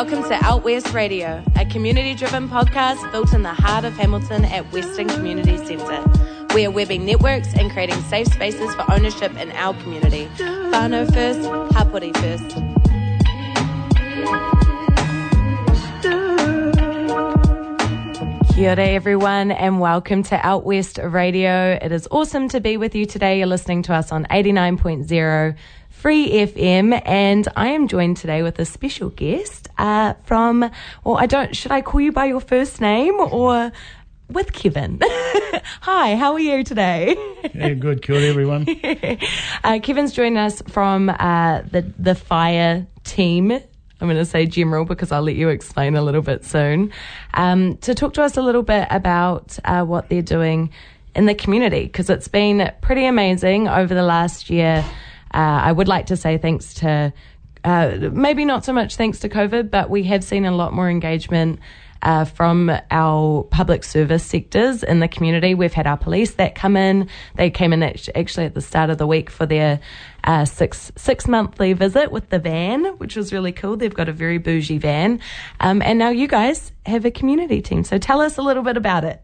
Welcome to Out West Radio, a community driven podcast built in the heart of Hamilton at Western Community Centre. We are webbing networks and creating safe spaces for ownership in our community. Whānau first, Hapori first. Kia ora, everyone, and welcome to Out West Radio. It is awesome to be with you today. You're listening to us on 89.0 Free FM, and I am joined today with a special guest uh, from, well, I don't, should I call you by your first name or with Kevin? Hi, how are you today? Yeah, good. Kia everyone. uh, Kevin's joining us from uh, the the fire team. I'm going to say general because I'll let you explain a little bit soon. Um, to talk to us a little bit about uh, what they're doing in the community because it's been pretty amazing over the last year. Uh, I would like to say thanks to uh, maybe not so much thanks to COVID, but we have seen a lot more engagement uh, from our public service sectors in the community. We've had our police that come in. They came in act- actually at the start of the week for their uh, six six monthly visit with the van, which was really cool. They've got a very bougie van, um, and now you guys have a community team. So tell us a little bit about it.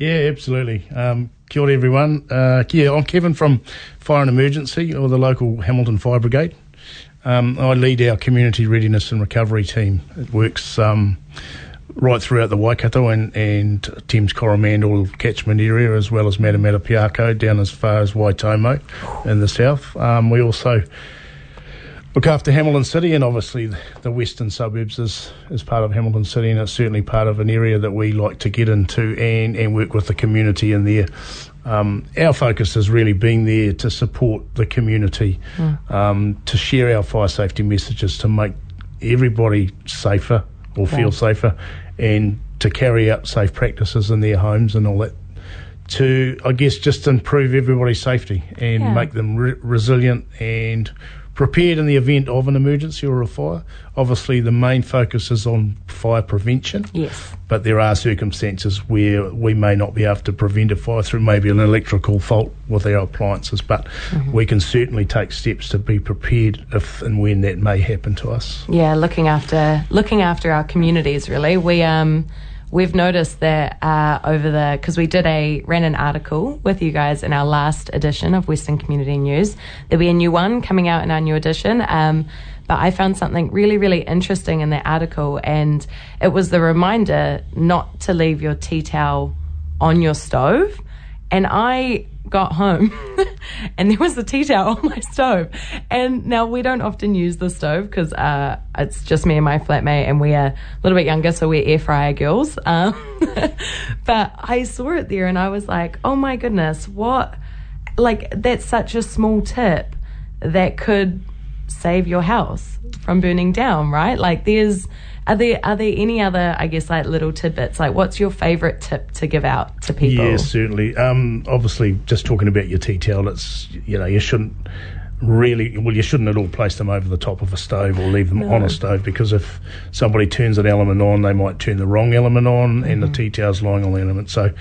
Yeah, absolutely. Um, kia ora, everyone. Uh, yeah, I'm Kevin from Fire and Emergency, or the local Hamilton Fire Brigade. Um, I lead our community readiness and recovery team. It works um, right throughout the Waikato and, and Thames Coromandel catchment area, as well as Matamata Piako down as far as Waitomo in the south. Um, we also look after Hamilton City and obviously the western suburbs is, is part of Hamilton City and it's certainly part of an area that we like to get into and, and work with the community in there. Um, our focus has really been there to support the community, um, to share our fire safety messages, to make everybody safer or feel safer, and to carry out safe practices in their homes and all that. To, I guess, just improve everybody's safety and Yeah. make them re- resilient and prepared in the event of an emergency or a fire. Obviously, the main focus is on fire prevention Yes. but there are circumstances where we may not be able to prevent a fire through maybe an electrical fault with our appliances, but we can certainly take steps to be prepared if and when that may happen to us. Yeah, looking after looking after our communities. Really, we um we've noticed that uh, over the because we did a ran an article with you guys in our last edition of Western Community News. There'll be a new one coming out in our new edition. Um, but I found something really, really interesting in that article, and it was the reminder not to leave your tea towel on your stove. And I got home and there was a tea towel on my stove. And now we don't often use the stove because uh, it's just me and my flatmate, and we are a little bit younger, so we're air fryer girls. Um, but I saw it there and I was like, oh my goodness, what? Like, that's such a small tip that could save your house from burning down, right? Like, there's. Are there are there any other I guess like little tidbits like what's your favorite tip to give out to people? Yes, certainly. Um, obviously, just talking about your tea towel, it's you know you shouldn't really well you shouldn't at all place them over the top of a stove or leave them on a stove because if somebody turns an element on, they might turn the wrong element on, and the tea towel's lying on the element. So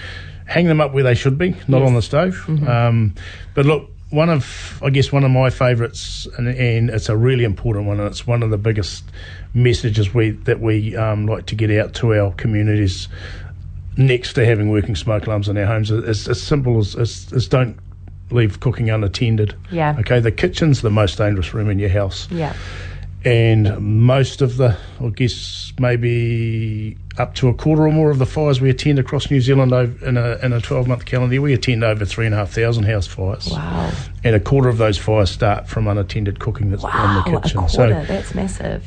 hang them up where they should be, not on the stove. Um, but look. One of, I guess, one of my favourites, and, and it's a really important one, and it's one of the biggest messages we that we um, like to get out to our communities next to having working smoke alarms in our homes is as simple as, as, as don't leave cooking unattended. Yeah. Okay, the kitchen's the most dangerous room in your house. Yeah. And most of the, I guess, maybe up to a quarter or more of the fires we attend across New Zealand in a in a twelve month calendar year, we attend over three and a half thousand house fires. Wow. And a quarter of those fires start from unattended cooking that's Wow, in the a kitchen. quarter. So That's massive.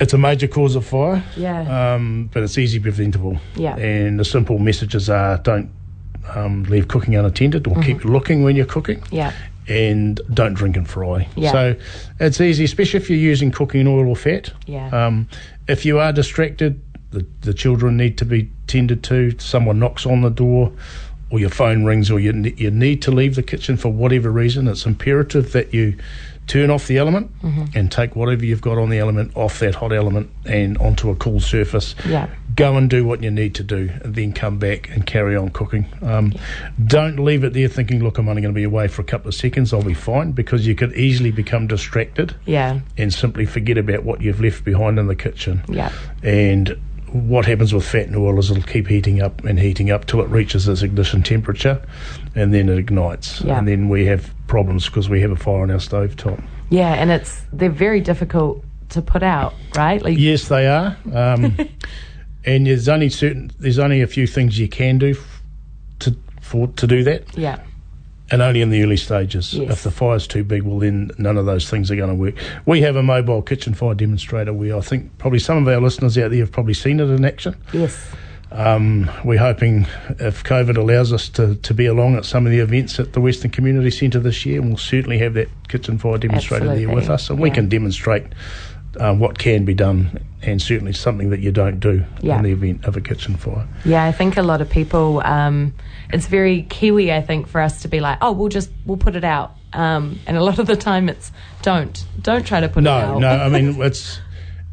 It's a major cause of fire. Yeah. Um, but it's easy preventable. Yeah. And the simple messages are don't um, leave cooking unattended or keep looking when you're cooking. yeah. and don't drink and fry. Yeah. So it's easy, especially if you're using cooking oil or fat. Yeah. Um, if you are distracted, the, the children need to be tended to. Someone knocks on the door, or your phone rings, or you you need to leave the kitchen for whatever reason. It's imperative that you turn off the element Mm-hmm. and take whatever you've got on the element off that hot element and onto a cool surface. Yeah. Go and do what you need to do, and then come back and carry on cooking. Um, Don't leave it there thinking, "Look, I'm only going to be away for a couple of seconds. I'll be fine," because you could easily become distracted Yeah. and simply forget about what you've left behind in the kitchen. Yeah. And what happens with fat and oil is it'll keep heating up and heating up till it reaches its ignition temperature and then it ignites. Yeah. And then we have problems because we have a fire on our stove top. Yeah, and it's they're very difficult to put out, right? Like Yes, they are. Um, and there's only certain there's only a few things you can do f- to for to do that, yeah. And only in the early stages. Yes. If the fire's too big, well then none of those things are going to work. We have a mobile kitchen fire demonstrator where I think probably some of our listeners out there have probably seen it in action. Yes. Um, we're hoping if COVID allows us to, to be along at some of the events at the Western Community Centre this year, we'll certainly have that kitchen fire demonstrator there with us, and we can demonstrate um, what can be done, and certainly something that you don't do Yeah. in the event of a kitchen fire. Yeah, I think a lot of people. Um, it's very Kiwi, I think, for us to be like, oh, we'll just we'll put it out. Um, and a lot of the time, it's don't don't try to put it No, out. no, I mean it's.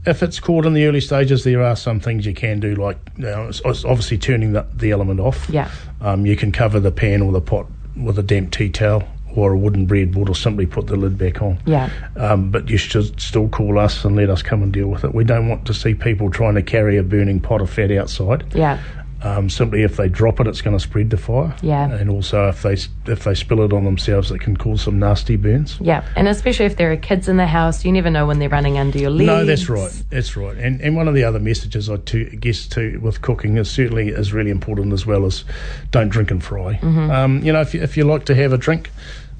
If it's caught in the early stages, there are some things you can do, like you know, it's- it's obviously turning the, the element off. Yeah. Um, you can cover the pan or the pot with a damp tea towel or a wooden bread breadboard, or simply put the lid back on. Yeah. Um, but you should still call us and let us come and deal with it. We don't want to see people trying to carry a burning pot of fat outside. Yeah. Um, simply, if they drop it, it's going to spread the fire. Yeah. And also, if they if they spill it on themselves, it can cause some nasty burns. Yeah, and especially if there are kids in the house, you never know when they're running under your legs. No, that's right. That's right. And and one of the other messages I to guess too with cooking is certainly is really important as well as don't drink and fry. Mm-hmm. Um, you know, if you, if you like to have a drink,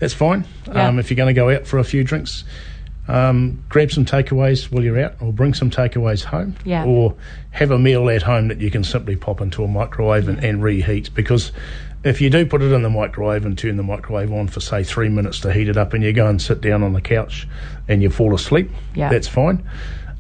that's fine. Yeah. Um, if you're going to go out for a few drinks, um, grab some takeaways while you're out, or bring some takeaways home, Yeah. or have a meal at home that you can simply pop into a microwave and, and reheat because. If you do put it in the microwave and turn the microwave on for say three minutes to heat it up, and you go and sit down on the couch and you fall asleep, Yeah. that's fine.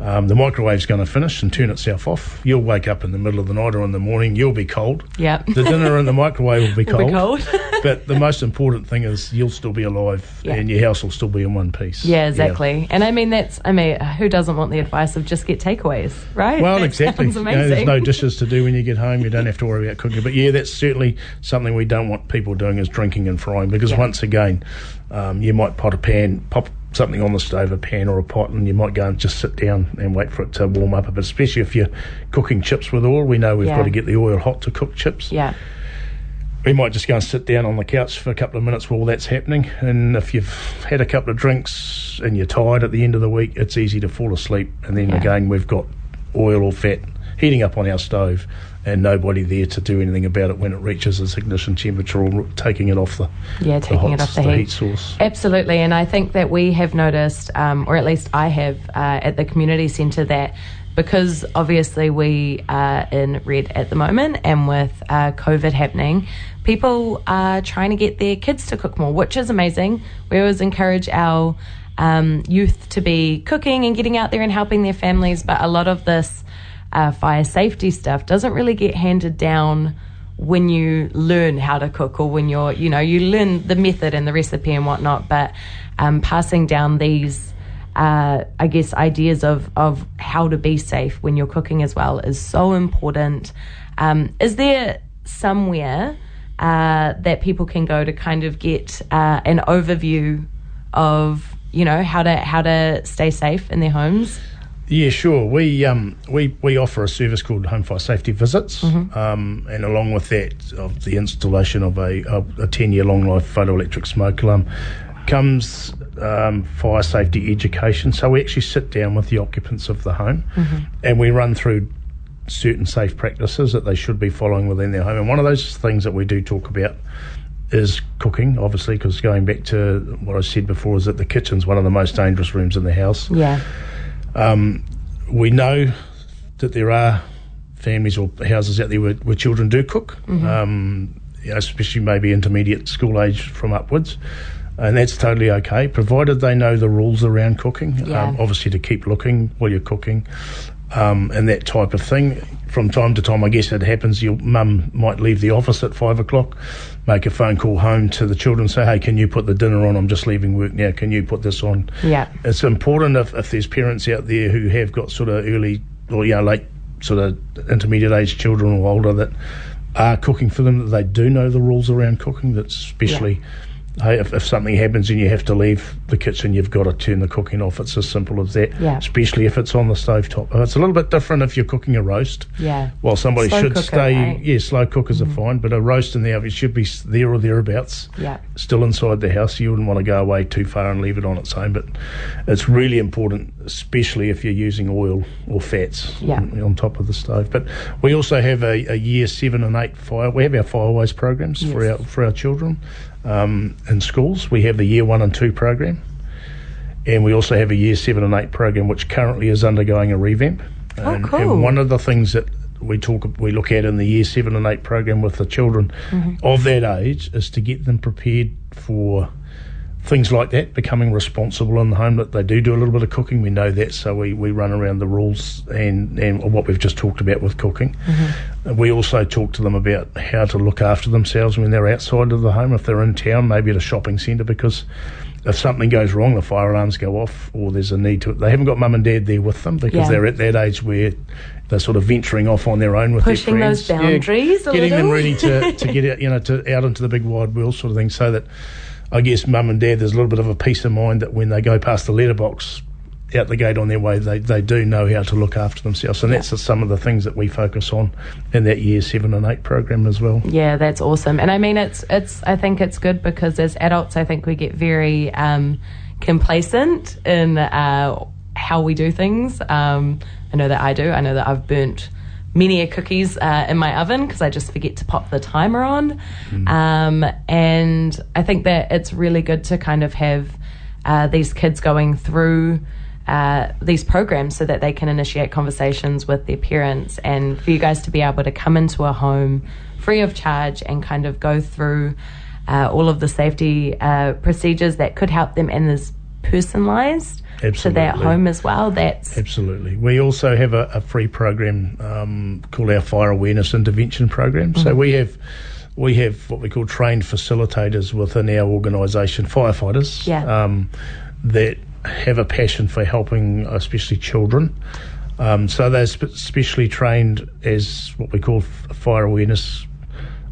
Um, the microwave's going to finish and turn itself off. You'll wake up in the middle of the night or in the morning. You'll be cold. Yeah. The dinner in the microwave will be Will cold. be cold. but the most important thing is you'll still be alive Yeah. and your house will still be in one piece. Yeah, exactly. And I mean, that's, I mean, who doesn't want the advice of just get takeaways, right? Well, That exactly. You know, there's no dishes to do when you get home. You don't have to worry about cooking. But yeah, that's certainly something we don't want people doing is drinking and frying because Yeah. once again, um, you might pot a pan, pop something on the stove, a pan or a pot, and you might go and just sit down and wait for it to warm up a bit. Especially if you're cooking chips with oil, we know we've Yeah. got to get the oil hot to cook chips. yeah. we might just go and sit down on the couch for a couple of minutes while that's happening. And if you've had a couple of drinks and you're tired at the end of the week, it's easy to fall asleep. And then Yeah. again, we've got oil or fat heating up on our stove and nobody there to do anything about it when it reaches its ignition temperature or taking it off the, Yeah, the, taking hot, it off the, the heat. heat source. Absolutely, and I think that we have noticed, um, or at least I have, uh, at the community centre that because obviously we are in red at the moment and with uh, COVID happening, people are trying to get their kids to cook more, which is amazing. We always encourage our um, youth to be cooking and getting out there and helping their families, but a lot of this uh, fire safety stuff doesn't really get handed down when you learn how to cook or when you're, you know, you learn the method and the recipe and whatnot, but um, passing down these, uh, I guess, ideas of, of how to be safe when you're cooking as well is so important. Um, is there somewhere uh, that people can go to kind of get uh, an overview of, you know, how to how to stay safe in their homes? Yeah, sure. We um we, we offer a service called Home Fire Safety Visits, Mm-hmm. um, and along with that, of the installation of a a ten year long life photoelectric smoke alarm, comes um, fire safety education. So we actually sit down with the occupants of the home, Mm-hmm. and we run through certain safe practices that they should be following within their home. And one of those things that we do talk about is cooking, obviously, because going back to what I said before, is that the kitchen's one of the most dangerous rooms in the house Yeah, we know that there are families or houses out there where, where children do cook, um, you know, especially maybe intermediate school age from upwards. And that's totally okay, provided they know the rules around cooking. Yeah. Um, obviously, to keep looking while you're cooking um, and that type of thing. From time to time, I guess it happens. Your mum might leave the office at five o'clock, make a phone call home to the children, say, "Hey, can you put the dinner on? I'm just leaving work now. Can you put this on?" Yeah. It's important if, if there's parents out there who have got sort of early or you know late sort of intermediate age children or older that are cooking for them that they do know the rules around cooking. That's especially. Hey, if, if something happens and you have to leave the kitchen, you've got to turn the cooking off. It's as simple as that. Yeah. Especially if it's on the stove top. Uh, It's a little bit different if you're cooking a roast. Yeah. Well, somebody Slow should cooker, stay. right? Mm-hmm. Yeah, slow cookers are fine, but a roast in the oven should be there or thereabouts. Yeah. Still inside the house. You wouldn't want to go away too far and leave it on its own. But it's really important, especially if you're using oil or fats Yeah. on, on top of the stove. But we also have a, a year seven and eight fire. We have our Firewise programs for our for our children um, in schools. We have the year one and two program. And we also have a year seven and eight program, which currently is undergoing a revamp. Oh, cool. and one of the things that we talk, we look at in the year seven and eight program with the children Mm-hmm. of that age is to get them prepared for things like that, becoming responsible in the home. That they do do a little bit of cooking, we know that, so we, we run around the rules and, and what we've just talked about with cooking. Uh, We also talk to them about how to look after themselves when they're outside of the home, if they're in town, maybe at a shopping centre, because if something goes wrong, the fire alarms go off, or there's a need to, they haven't got mum and dad there with them because Yeah. they're at that age where they're sort of venturing off on their own with Pushing their those friends. boundaries a getting them ready to, to get out, you know, to out into the big wide world sort of thing, so that I guess mum and dad, there's a little bit of a peace of mind that when they go past the letterbox out the gate on their way, they, they do know how to look after themselves. And that's some of the things that we focus on in that year seven and eight program as well. Yeah, that's awesome. And I mean, it's it's. I think it's good because as adults, I think we get very um, complacent in uh, how we do things. Um, I know that I do. I know that I've burnt many a cookies uh, in my oven because I just forget to pop the timer on. Um, and I think that it's really good to kind of have uh, these kids going through uh, these programs so that they can initiate conversations with their parents and for you guys to be able to come into a home free of charge and kind of go through uh, all of the safety uh, procedures that could help them and is personalized to their home as well. That's Absolutely. We also have a, a free program um, called our Fire Awareness Intervention Program. Mm-hmm. So we have we have what we call trained facilitators within our organisation, firefighters, Yeah. um, that have a passion for helping, especially children. Um, so they're spe- specially trained as what we call f- fire awareness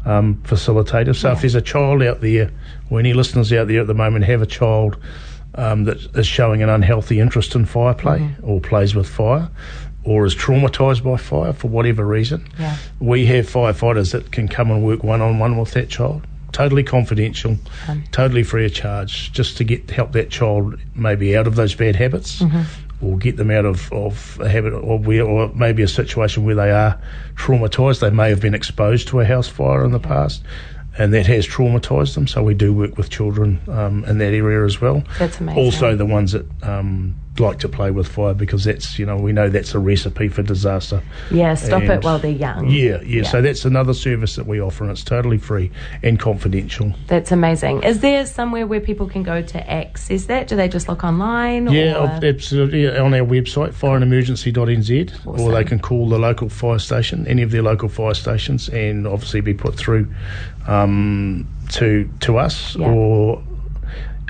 um, facilitators. So if there's a child out there, or any listeners out there at the moment have a child um, that is showing an unhealthy interest in fire play mm-hmm. or plays with fire or is traumatised by fire for whatever reason, Yeah. we have firefighters that can come and work one on one with that child. Totally confidential, um. totally free of charge, just to get help that child maybe out of those bad habits, mm-hmm. or get them out of, of a habit, or where, or maybe a situation where they are traumatised. They may have been exposed to a house fire in the past, and that has traumatised them. So we do work with children um, in that area as well. That's amazing. Also, the ones that um, like to play with fire because that's you know we know that's a recipe for disaster. yeah. Stop it while they're young. Yeah, yeah, So that's another service that we offer, and it's totally free and confidential. That's amazing. Is there somewhere where people can go to access that? Do they just look online? Yeah, or? absolutely. On our website, fireandemergency.nz, or they can call the local fire station, any of their local fire stations, and obviously be put through um, to to us Yeah. or.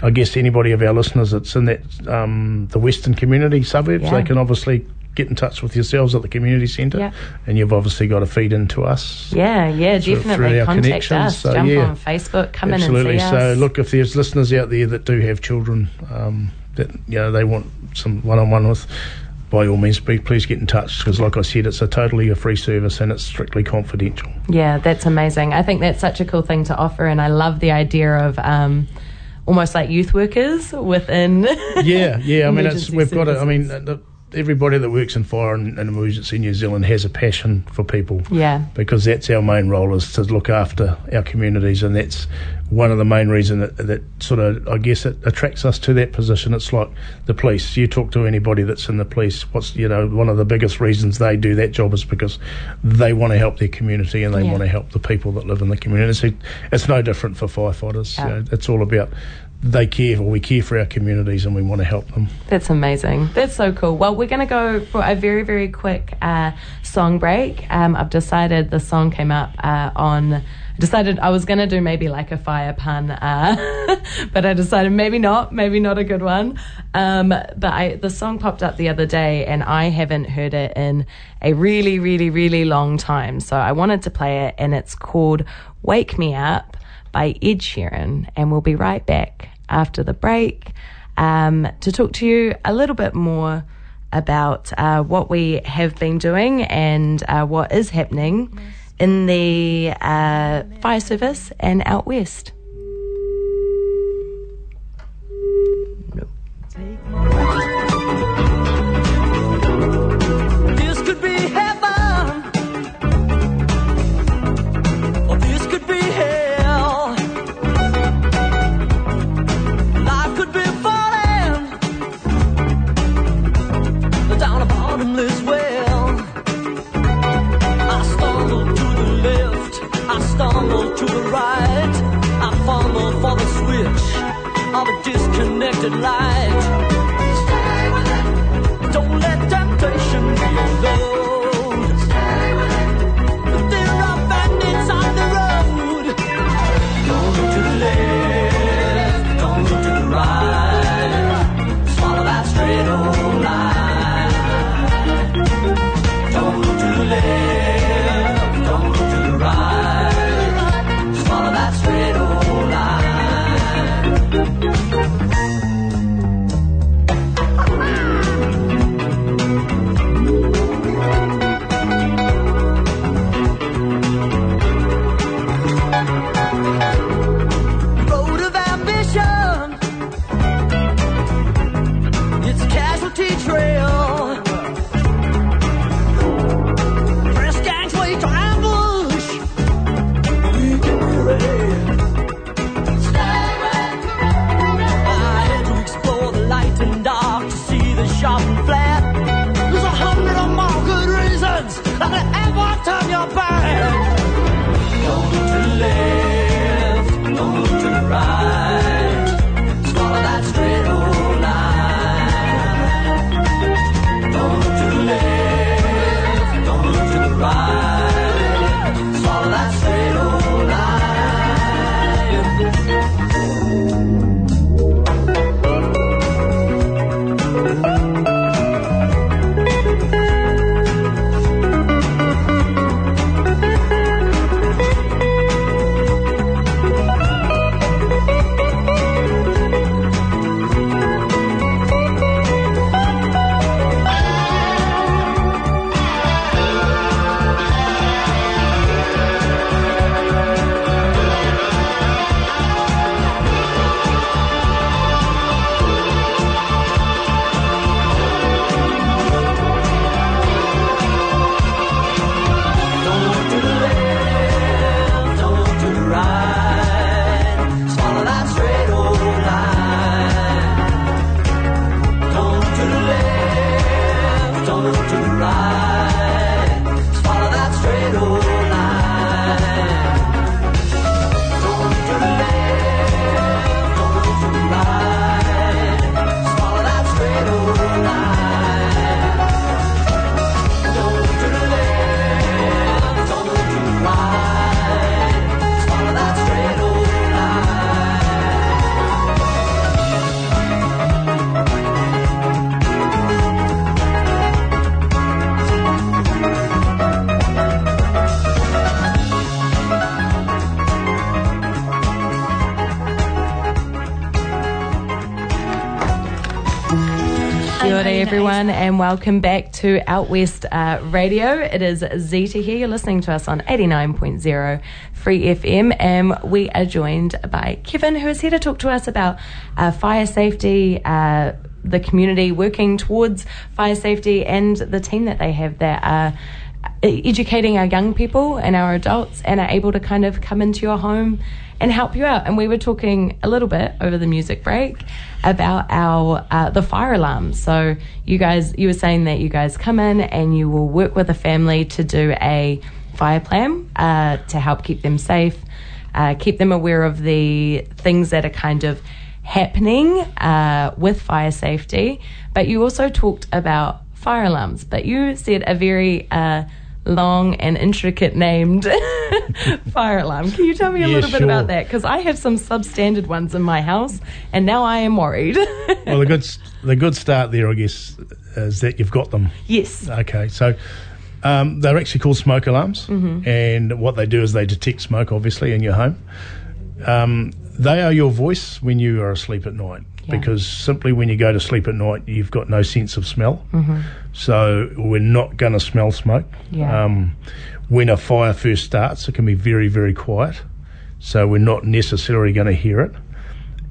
I guess anybody of our listeners that's in that um, the western community suburbs, Yeah. they can obviously get in touch with yourselves at the community centre, Yeah. and you've obviously got to feed into us. Yeah, yeah, through- definitely. through our Contact connections, us. so, Jump yeah. on Facebook. Come Absolutely. in and see so, us. look, if there's listeners out there that do have children um, that you know they want some one-on-one with, by all means, please get in touch because, like I said, it's a totally a free service and it's strictly confidential. Yeah, that's amazing. I think that's such a cool thing to offer, and I love the idea of um, almost like youth workers within. Yeah, yeah. I mean, it's we've got. it. I mean, uh, the, everybody that works in fire and, and emergency in New Zealand has a passion for people. Yeah. because that's our main role is to look after our communities, and that's one of the main reasons that, that sort of I guess it attracts us to that position. It's like the police. You talk to anybody that's in the police. What's you know one of the biggest reasons they do that job is because they want to help their community and they Yeah. want to help the people that live in the community. It's, it's no different for firefighters. Yeah. It's all about they care or we care for our communities and we want to help them. That's amazing. That's so cool. Well, we're going to go for a very, very quick uh, song break. Um, I've decided the song came up uh, on. Decided I was going to do maybe like a fire pun, uh, but I decided maybe not, maybe not a good one. Um, but I, the song popped up the other day, and I haven't heard it in a really, really, really long time. So I wanted to play it, and it's called "Wake Me Up" by Ed Sheeran, and we'll be right back after the break um, to talk to you a little bit more about uh, what we have been doing and uh, what is happening in the uh, fire service and out west. Sharp and flat. Everyone, and welcome back to Out West uh, Radio. It is Zeta here. You're listening to us on 89.0 Free FM, and we are joined by Kevin, who is here to talk to us about uh, fire safety, uh, the community working towards fire safety, and the team that they have that are educating our young people and our adults and are able to kind of come into your home and help you out. And we were talking a little bit over the music break about our uh, the fire alarms. So you guys, you were saying that you guys come in and you will work with a family to do a fire plan uh, to help keep them safe, uh, keep them aware of the things that are kind of happening uh, with fire safety, but you also talked about fire alarms. But you said a very uh, long and intricate named fire alarm. Can you tell me a Yeah, little bit sure. about that? Because I have some substandard ones in my house, and now I am worried. Well, the good the good start there, I guess, is that you've got them. yes. Okay, so um, they're actually called smoke alarms, and what they do is they detect smoke, obviously, in your home. Um, they are your voice when you are asleep at night, Yeah. because simply when you go to sleep at night, you've got no sense of smell. So we're not going to smell smoke. Yeah. Um, when a fire first starts, it can be very, very quiet. So we're not necessarily going to hear it.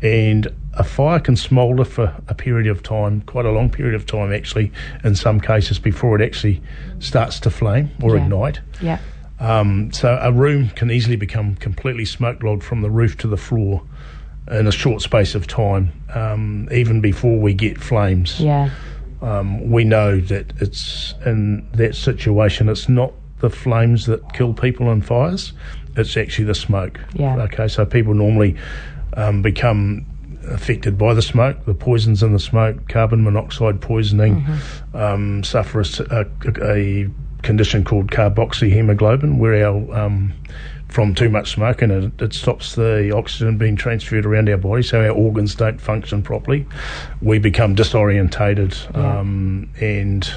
And a fire can smoulder for a period of time, quite a long period of time, actually, in some cases, before it actually starts to flame or Yeah. ignite. Yeah. Um, so a room can easily become completely smoke logged from the roof to the floor in a short space of time, um, even before we get flames Yeah. um, we know that it's in that situation, it's not the flames that kill people in fires, it's actually the smoke. Yeah. Okay, so people normally um, become affected by the smoke, the poisons in the smoke, carbon monoxide poisoning, um, suffer a, a- a condition called carboxyhemoglobin, where our um, from too much smoke and it, it stops the oxygen being transferred around our body, so our organs don't function properly. We become disorientated Yeah. um, and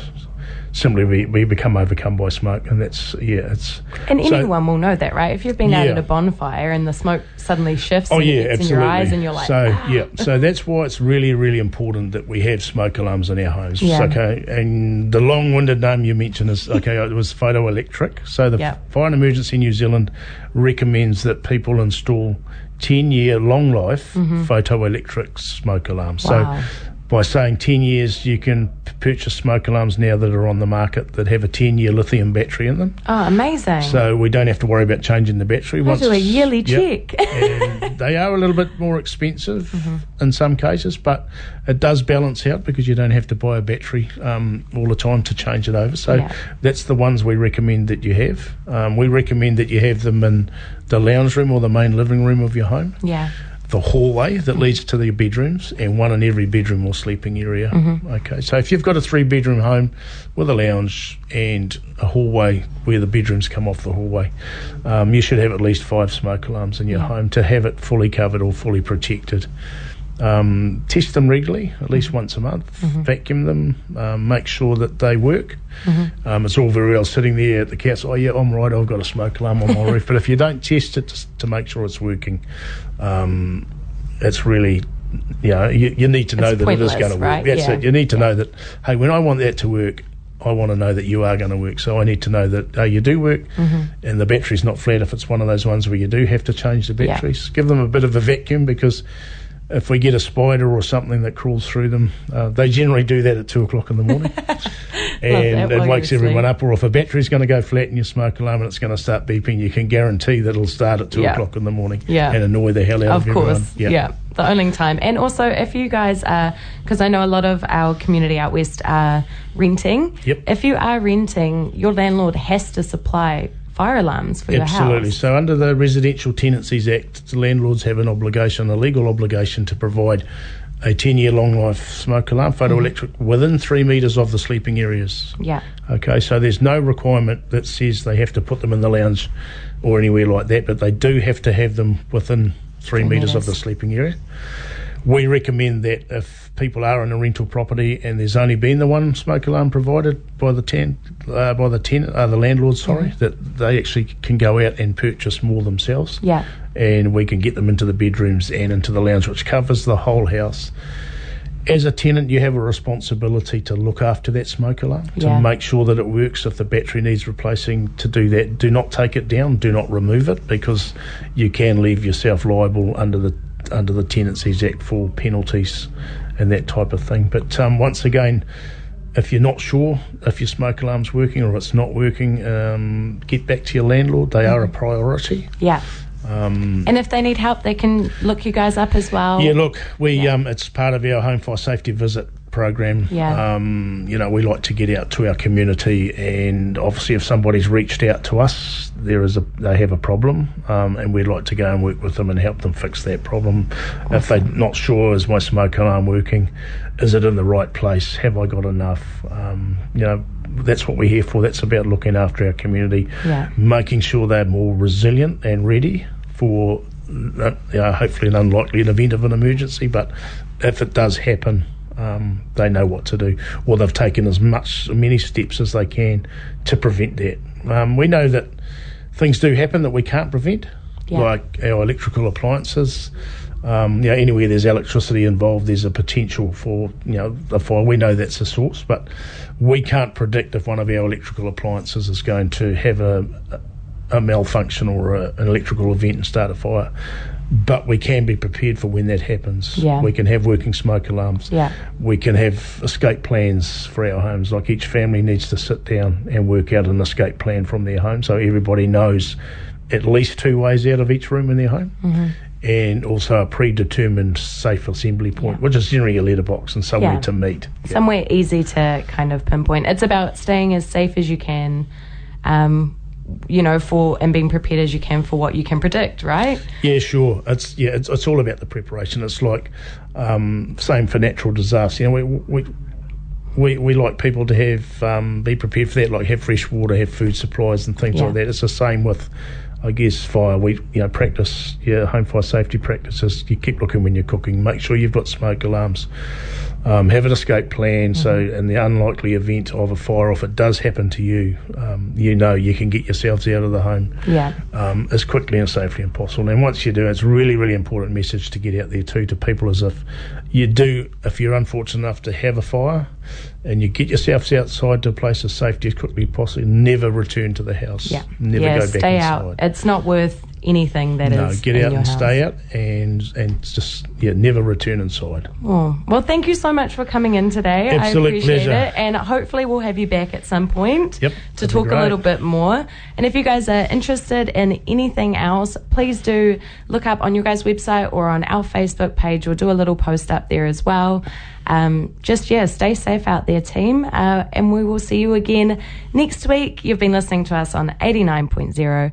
simply we, we become overcome by smoke, and that's yeah, it's And so- anyone will know that, right? If you've been out at a bonfire and the smoke suddenly shifts Oh and yeah, absolutely. in your eyes and you're like, so "Ah." yeah, so that's why it's really, really important that we have smoke alarms in our homes. Yeah. Okay, and the long-winded name you mentioned is okay. It was photoelectric. So the Yeah. Fire and Emergency New Zealand recommends that people install ten-year long life photoelectric smoke alarms. Mm-hmm. Wow. So. By saying 10 years, you can purchase smoke alarms now that are on the market that have a 10 year lithium battery in them. Oh, amazing. So we don't have to worry about changing the battery. I once do a yearly Yep. check. they are a little bit more expensive in some cases, but it does balance out because you don't have to buy a battery um, all the time to change it over. So Yeah. that's the ones we recommend that you have. Um, we recommend that you have them in the lounge room or the main living room of your home, yeah. The hallway that leads to the bedrooms, and one in every bedroom or sleeping area. Okay, so if you've got a three bedroom home with a lounge and a hallway where the bedrooms come off the hallway, um, you should have at least five smoke alarms in your Yeah. home to have it fully covered or fully protected. Um, test them regularly, at least once a month. Vacuum them, um, make sure that they work. Um, it's all very well sitting there at the couch. Oh yeah, I'm right. I've got a smoke alarm on my roof. But if you don't test it to, to make sure it's working, um, it's really, you know, you, you need to know It's that it is going to work. right? That's Yeah. it. You need to know that. Hey, when I want that to work, I want to know that you are going to work. So I need to know that uh, you do work, and the battery's not flat. If it's one of those ones where you do have to change the Yeah. batteries, give them a bit of a vacuum because. If we get a spider or something that crawls through them, uh, they generally do that at two o'clock in the morning, and that it wakes everyone up. Or if a battery's going to go flat in your smoke alarm and it's going to start beeping, you can guarantee that it'll start at two Yeah. o'clock in the morning Yeah. and annoy the hell out of, of course. everyone. Yeah. The only time. And also, if you guys are, because I know a lot of our community out west are renting. Yep. If you are renting, your landlord has to supply fire alarms for Absolutely. your house. Absolutely. So, under the Residential Tenancies Act, the landlords have an obligation, a legal obligation, to provide a 10 year long life smoke alarm, mm-hmm. photoelectric, within three metres of the sleeping areas. Yeah. Okay, so there's no requirement that says they have to put them in the lounge or anywhere like that, but they do have to have them within three, Three metres of the sleeping area. We recommend that if people are in a rental property and there's only been the one smoke alarm provided by the ten, uh, by the tenant, uh, the landlord, sorry, Mm-hmm. that they actually can go out and purchase more themselves Yeah. and we can get them into the bedrooms and into the lounge, which covers the whole house. As a tenant, you have a responsibility to look after that smoke alarm, to Yeah. make sure that it works. If the battery needs replacing, to do that. Do not take it down. Do not remove it because you can leave yourself liable under the under the Tenancies Act for penalties and that type of thing. But um, once again, if you're not sure if your smoke alarm's working or it's not working, um, get back to your landlord. They are a priority. Yeah. Um, And if they need help, they can look you guys up as well. yeah, look, we Yeah. um, it's part of our home fire safety visit program. Yeah. Um, you know, we like to get out to our community, and obviously, if somebody's reached out to us, there is a they have a problem, um, and we'd like to go and work with them and help them fix that problem. If they're not sure, is my smoke alarm working? Is it in the right place? Have I got enough? Um, you know. That's what we're here for. That's about looking after our community, Yeah. making sure they're more resilient and ready for uh, hopefully an unlikely event of an emergency. But if it does happen, um, they know what to do, or they've taken as much many steps as they can to prevent that. Um, we know that things do happen that we can't prevent, Yeah. like our electrical appliances. Um, you know, anywhere there's electricity involved, there's a potential for you know a fire. We know that's a source, but we can't predict if one of our electrical appliances is going to have a a malfunction or a, an electrical event and start a fire. But we can be prepared for when that happens. Yeah. We can have working smoke alarms. Yeah. We can have escape plans for our homes. Like each family needs to sit down and work out an escape plan from their home so everybody knows at least two ways out of each room in their home. Mm-hmm. And also a predetermined safe assembly point, Yeah. which is generally a letterbox and somewhere Yeah. to meet. somewhere easy to kind of pinpoint. It's about staying as safe as you can, um, you know, for and being prepared as you can for what you can predict, right? Yeah, sure. It's yeah, it's, it's all about the preparation. It's like um, same for natural disaster. You know, we we we, we like people to have um, be prepared for that, like have fresh water, have food supplies, and things Yeah. like that. It's the same with. I guess fire. We you know practice yeah home fire safety practices. You keep looking when you're cooking. Make sure you've got smoke alarms. Um, have an escape plan. So in the unlikely event of a fire, if it does happen to you, um, you know you can get yourselves out of the home Yeah. um, as quickly and safely as possible. And once you do, it's really, really important message to get out there too to people as if you do, if you're unfortunate enough to have a fire and you get yourselves outside to a place of safety as quickly as possible, never return to the house. Yeah. Never yeah, go back stay inside. out. It's not worth anything that is. no, get in out and house. stay out and and just yeah, never return inside. Oh, well, thank you so much for coming in today. Absolute I appreciate pleasure. it. And hopefully, we'll have you back at some point Yep, to talk a little bit more. And if you guys are interested in anything else, please do look up on your guys' website or on our Facebook page. We'll do a little post up there as well. Um, just, yeah, stay safe out there, team. Uh, and we will see you again next week. You've been listening to us on 89.0